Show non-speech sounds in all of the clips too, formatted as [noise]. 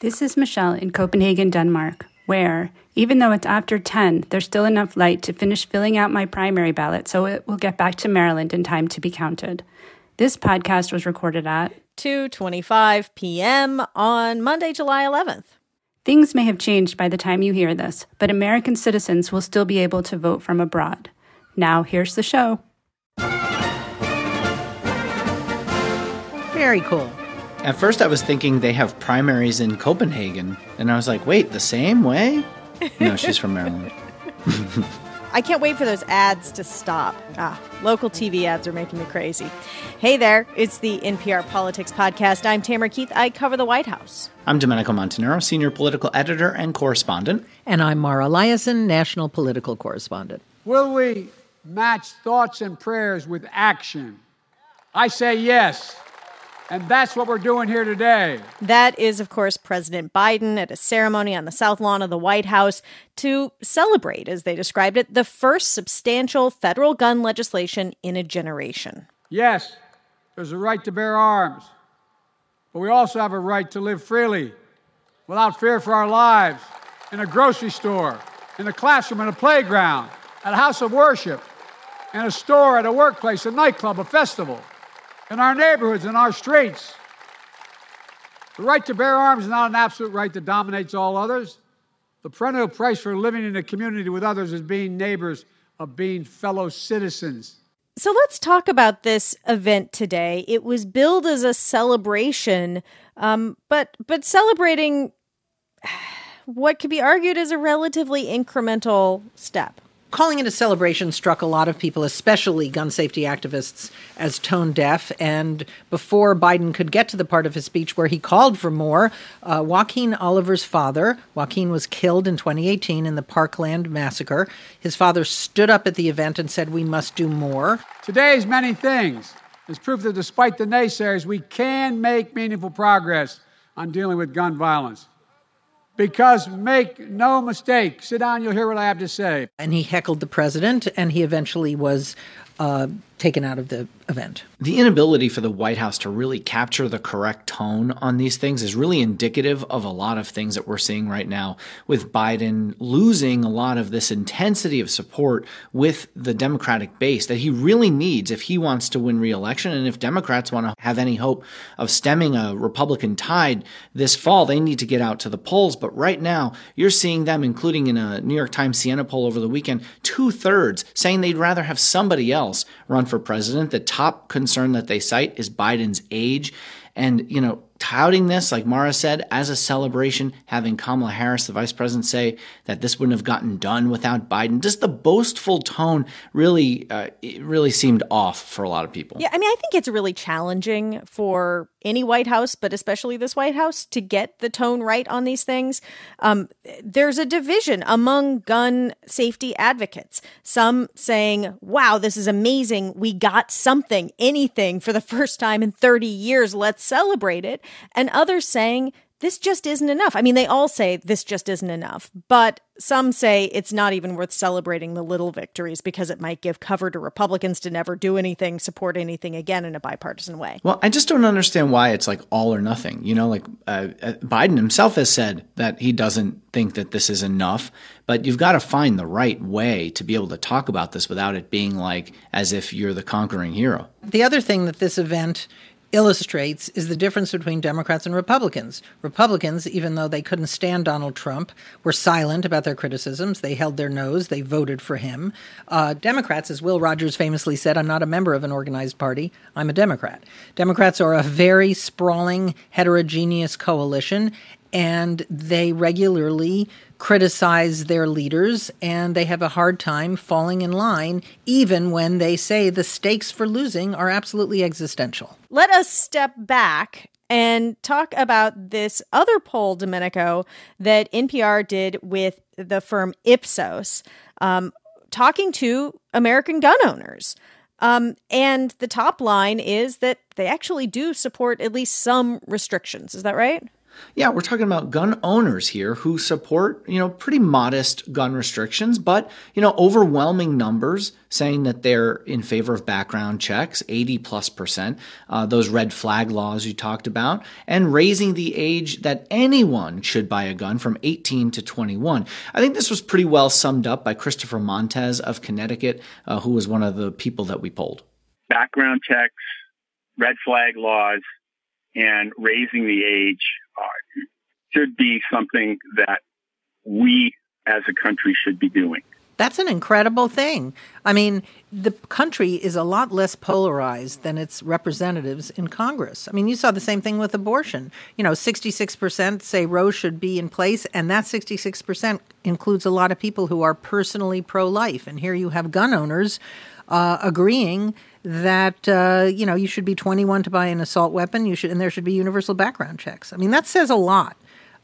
This is Michelle in Copenhagen, Denmark, where, even though it's after 10, there's still enough light to finish filling out my primary ballot so it will get back to Maryland in time to be counted. This podcast was recorded at 2:25 p.m. on Monday, July 11th. Things may have changed by the time you hear this, but American citizens will still be able to vote from abroad. Now, here's the show. Very cool. At first, I was thinking they have primaries in Copenhagen, and I was like, wait, the same way? No, she's from Maryland. [laughs] I can't wait for those ads to stop. Ah, local TV ads are making me crazy. Hey there, it's the NPR Politics Podcast. I'm Tamara Keith. I cover the White House. I'm Domenico Montanaro, senior political editor and correspondent. And I'm Mara Liasson, national political correspondent. Will we match thoughts and prayers with action? I say yes. And that's what we're doing here today. That is, of course, President Biden at a ceremony on the South Lawn of the White House to celebrate, as they described it, the first substantial federal gun legislation in a generation. Yes, there's a right to bear arms, but we also have a right to live freely without fear for our lives in a grocery store, in a classroom, in a playground, at a house of worship, in a store, at a workplace, a nightclub, a festival in our neighborhoods, in our streets. The right to bear arms is not an absolute right that dominates all others. The perennial price for living in a community with others is being neighbors, of being fellow citizens. So let's talk about this event today. It was billed as a celebration, um, but but celebrating [sighs] what could be argued as a relatively incremental step calling it a celebration struck a lot of people, especially gun safety activists, as tone deaf. And before Biden could get to the part of his speech where he called for more, uh, Joaquin Oliver's father, Joaquin was killed in 2018 in the Parkland massacre. His father stood up at the event and said, We must do more. Today's many things is proof that despite the naysayers, we can make meaningful progress on dealing with gun violence. Because make no mistake, sit down, you'll hear what I have to say. And he heckled the president, and he eventually was uh, taken out of the event. The inability for the White House to really capture the correct tone on these things is really indicative of a lot of things that we're seeing right now with Biden losing a lot of this intensity of support with the Democratic base that he really needs if he wants to win reelection. And if Democrats want to have any hope of stemming a Republican tide this fall, they need to get out to the polls. But right now, you're seeing them, including in a New York Times Siena poll over the weekend, two thirds saying they'd rather have somebody else run for president. The top concern that they cite is Biden's age. And, you know, touting this, like Mara said, as a celebration, having Kamala Harris, the vice president, say that this wouldn't have gotten done without Biden. Just the boastful tone really, uh, really seemed off for a lot of people. Yeah, I mean, I think it's really challenging for any White House, but especially this White House, to get the tone right on these things. Um, there's a division among gun safety advocates. Some saying, "Wow, this is amazing! We got something, anything for the first time in 30 years. Let's celebrate it." And others saying this just isn't enough. I mean, they all say this just isn't enough, but some say it's not even worth celebrating the little victories because it might give cover to Republicans to never do anything, support anything again in a bipartisan way. Well, I just don't understand why it's like all or nothing. You know, like uh, uh Biden himself has said that he doesn't think that this is enough, but you've got to find the right way to be able to talk about this without it being like as if you're the conquering hero. The other thing that this event illustrates is the difference between Democrats and Republicans. Republicans, even though they couldn't stand Donald Trump, were silent about their criticisms. They held their nose. They voted for him. Uh, Democrats, as Will Rogers famously said, I'm not a member of an organized party. I'm a Democrat. Democrats are a very sprawling, heterogeneous coalition, and they regularly criticize their leaders and they have a hard time falling in line, even when they say the stakes for losing are absolutely existential. Let us step back and talk about this other poll, Domenico, that NPR did with the firm Ipsos, um, talking to American gun owners. Um, and the top line is that they actually do support at least some restrictions. Is that right? Yeah, we're talking about gun owners here who support, you know, pretty modest gun restrictions, but, you know, overwhelming numbers saying that they're in favor of background checks, 80 plus percent, uh, those red flag laws you talked about, and raising the age that anyone should buy a gun from 18 to 21. I think this was pretty well summed up by Christopher Montez of Connecticut, uh, who was one of the people that we polled. Background checks, red flag laws, and raising the age should be something that we as a country should be doing. That's an incredible thing. I mean, the country is a lot less polarized than its representatives in Congress. I mean, you saw the same thing with abortion. You know, 66% say Roe should be in place, and that 66% includes a lot of people who are personally pro life. And here you have gun owners uh, agreeing that uh, you know you should be 21 to buy an assault weapon. You should, and there should be universal background checks. I mean, that says a lot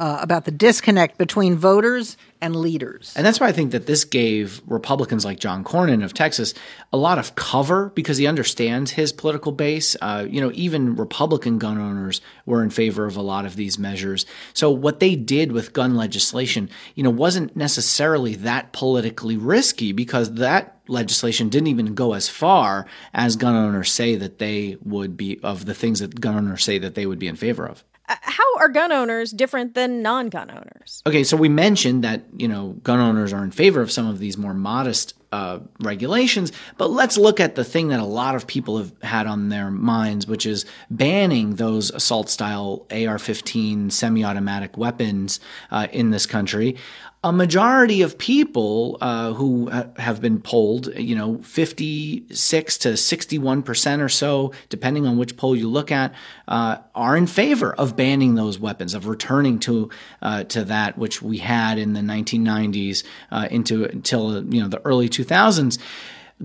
uh, about the disconnect between voters and leaders. And that's why I think that this gave Republicans like John Cornyn of Texas a lot of cover because he understands his political base. Uh, you know, even Republican gun owners were in favor of a lot of these measures. So what they did with gun legislation, you know, wasn't necessarily that politically risky because that legislation didn't even go as far as gun owners say that they would be of the things that gun owners say that they would be in favor of. Uh, how are gun owners different than non-gun owners? Okay, so we mentioned that you know gun owners are in favor of some of these more modest uh, regulations, but let's look at the thing that a lot of people have had on their minds, which is banning those assault-style AR-15 semi-automatic weapons uh, in this country a majority of people uh, who ha- have been polled, you know, 56 to 61 percent or so, depending on which poll you look at, uh, are in favor of banning those weapons, of returning to uh, to that which we had in the 1990s uh, into until you know the early 2000s.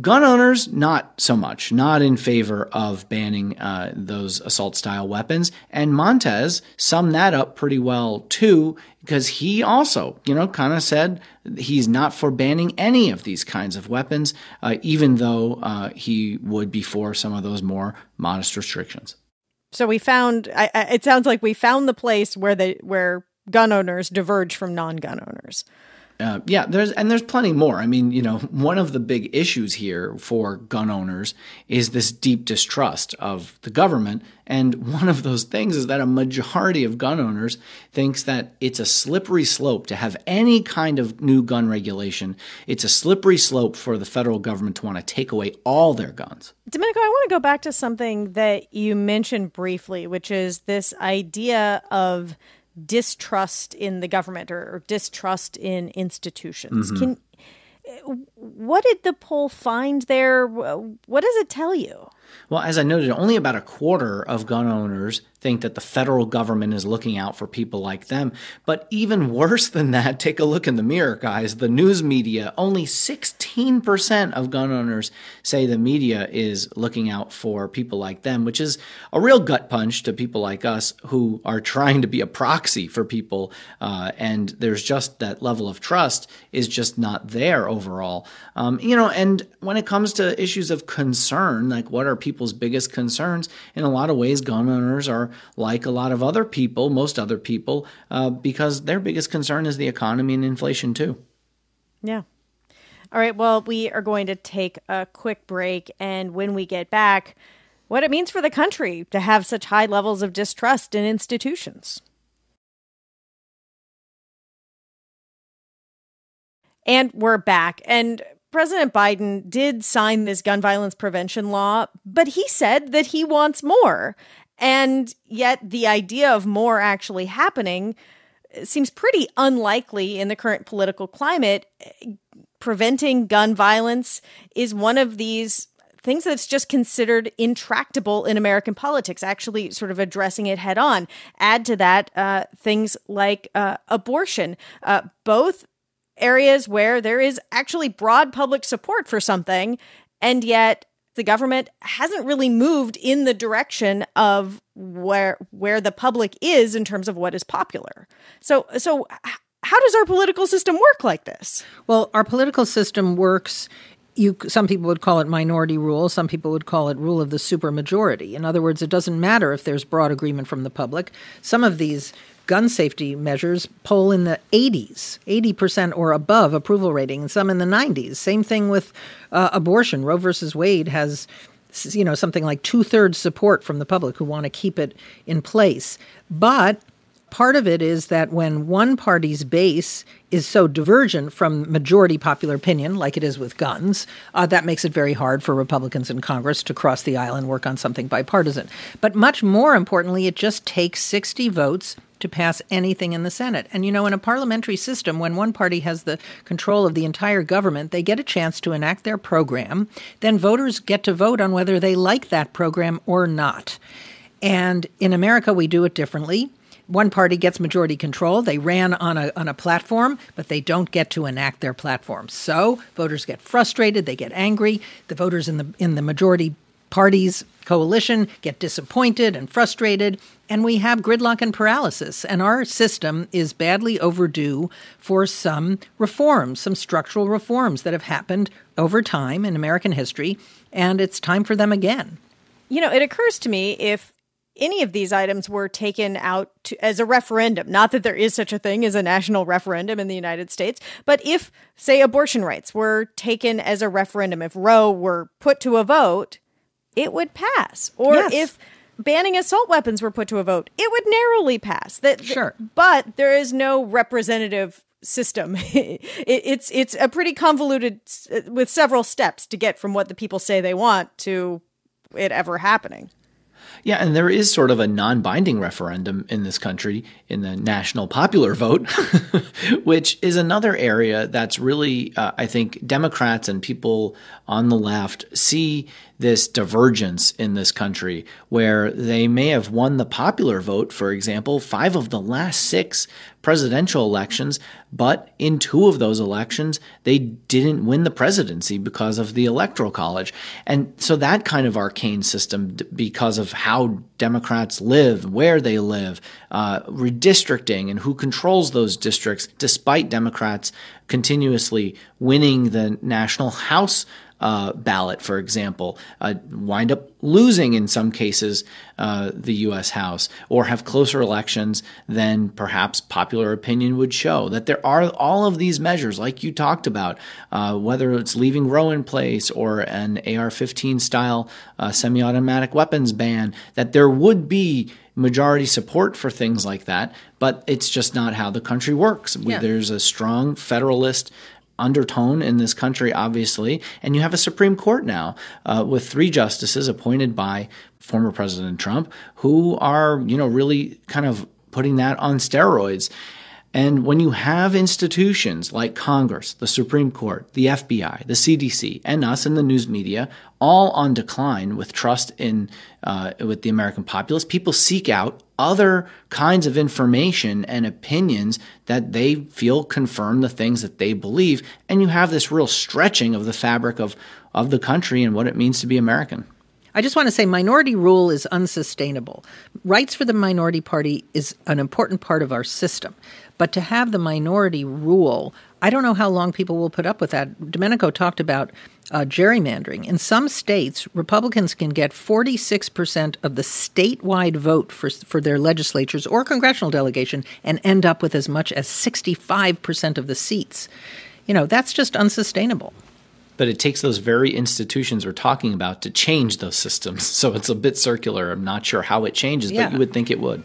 Gun owners, not so much, not in favor of banning uh, those assault style weapons. And Montez summed that up pretty well too, because he also, you know, kind of said he's not for banning any of these kinds of weapons, uh, even though uh, he would be for some of those more modest restrictions. So we found. I, it sounds like we found the place where they where gun owners diverge from non-gun owners. Uh, yeah, there's and there's plenty more. I mean, you know, one of the big issues here for gun owners is this deep distrust of the government, and one of those things is that a majority of gun owners thinks that it's a slippery slope to have any kind of new gun regulation. It's a slippery slope for the federal government to want to take away all their guns. Domenico, I want to go back to something that you mentioned briefly, which is this idea of distrust in the government or, or distrust in institutions. Mm-hmm. Can what did the poll find there? What does it tell you? Well, as I noted, only about a quarter of gun owners think that the federal government is looking out for people like them. But even worse than that, [laughs] take a look in the mirror, guys. The news media, only 16% of gun owners say the media is looking out for people like them, which is a real gut punch to people like us who are trying to be a proxy for people. Uh, and there's just that level of trust is just not there overall. Um, you know, and when it comes to issues of concern, like what are people's biggest concerns? In a lot of ways, gun owners are like a lot of other people, most other people, uh, because their biggest concern is the economy and inflation too. Yeah. All right. Well, we are going to take a quick break. And when we get back, what it means for the country to have such high levels of distrust in institutions. And we're back. And President Biden did sign this gun violence prevention law, but he said that he wants more. And yet, the idea of more actually happening seems pretty unlikely in the current political climate. Preventing gun violence is one of these things that's just considered intractable in American politics, actually sort of addressing it head on. Add to that uh, things like uh, abortion, uh, both areas where there is actually broad public support for something, and yet the government hasn't really moved in the direction of where where the public is in terms of what is popular. So so how does our political system work like this? Well, our political system works you some people would call it minority rule some people would call it rule of the supermajority in other words it doesn't matter if there's broad agreement from the public some of these gun safety measures poll in the 80s, 80% or above approval rating, and some in the 90s. Same thing with uh, abortion. Roe versus Wade has you know something like two thirds support from the public who want to keep it in place. But part of it is that when one party's base is so divergent from majority popular opinion, like it is with guns, uh, that makes it very hard for Republicans in Congress to cross the aisle and work on something bipartisan. But much more importantly, it just takes 60 votes to pass anything in the Senate. And you know, in a parliamentary system, when one party has the control of the entire government, they get a chance to enact their program. Then voters get to vote on whether they like that program or not. And in America, we do it differently one party gets majority control. They ran on a, on a platform, but they don't get to enact their platform. So voters get frustrated, they get angry. The voters in the in the majority parties coalition get disappointed and frustrated, and we have gridlock and paralysis. And our system is badly overdue for some reforms, some structural reforms that have happened over time in American history, and it's time for them again. You know, it occurs to me if any of these items were taken out to, as a referendum. Not that there is such a thing as a national referendum in the United States, but if, say, abortion rights were taken as a referendum, if Roe were put to a vote, it would pass. Or yes. if banning assault weapons were put to a vote, it would narrowly pass. That sure, but there is no representative system. [laughs] it, it's it's a pretty convoluted uh, with several steps to get from what the people say they want to it ever happening. Yeah, and there is sort of a non binding referendum in this country in the national popular vote, [laughs] which is another area that's really, uh, I think, Democrats and people on the left see this divergence in this country where they may have won the popular vote, for example, five of the last six presidential elections, but in two of those elections, they didn't win the presidency because of the electoral college. And so that kind of arcane system, because of how Democrats live, where they live, uh, redistricting, and who controls those districts, despite Democrats continuously winning the national House uh, ballot, for example, uh, wind up losing in some cases uh, the U.S. House, or have closer elections than perhaps popular opinion would show. That there are all of these measures, like you talked about, uh, whether it's leaving Roe in place or an AR-15 style uh, semi-automatic weapons ban, that there would be majority support for things like that, but it's just not how the country works. Yeah. There's a strong federalist undertone in this country, obviously. And you have a Supreme Court now uh, with three justices appointed by former President Trump who are, you know, really kind of putting that on steroids. And when you have institutions like Congress, the Supreme Court, the FBI, the CDC, and us in the news media all on decline with trust in uh, with the American populace, people seek out other kinds of information and opinions that they feel confirm the things that they believe, and you have this real stretching of the fabric of of the country and what it means to be American. I just want to say minority rule is unsustainable. Rights for the minority party is an important part of our system. But to have the minority rule, I don't know how long people will put up with that. Domenico talked about uh, gerrymandering. In some states, Republicans can get 46% of the statewide vote for, for their legislatures or congressional delegation and end up with as much as 65% of the seats. You know, that's just unsustainable. But it takes those very institutions we're talking about to change those systems. [laughs] So it's a bit circular. I'm not sure how it changes, yeah. but you would think it would.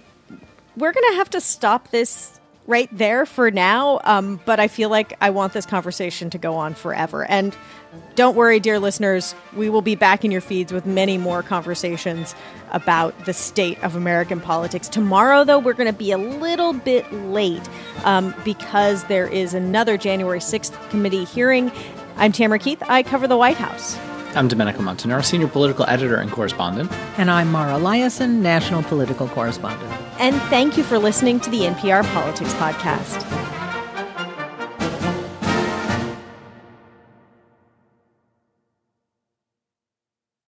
We're going to have to stop this right there for now. Um, but I feel like I want this conversation to go on forever. And don't worry, dear listeners, we will be back in your feeds with many more conversations about the state of American politics. Tomorrow, though, we're going to be a little bit late um, because there is another January 6th committee hearing. I'm Tamara Keith. I cover the White House. I'm Domenico Montanaro, senior political editor and correspondent. And I'm Mara Liasson, national political correspondent. And thank you for listening to the NPR Politics Podcast.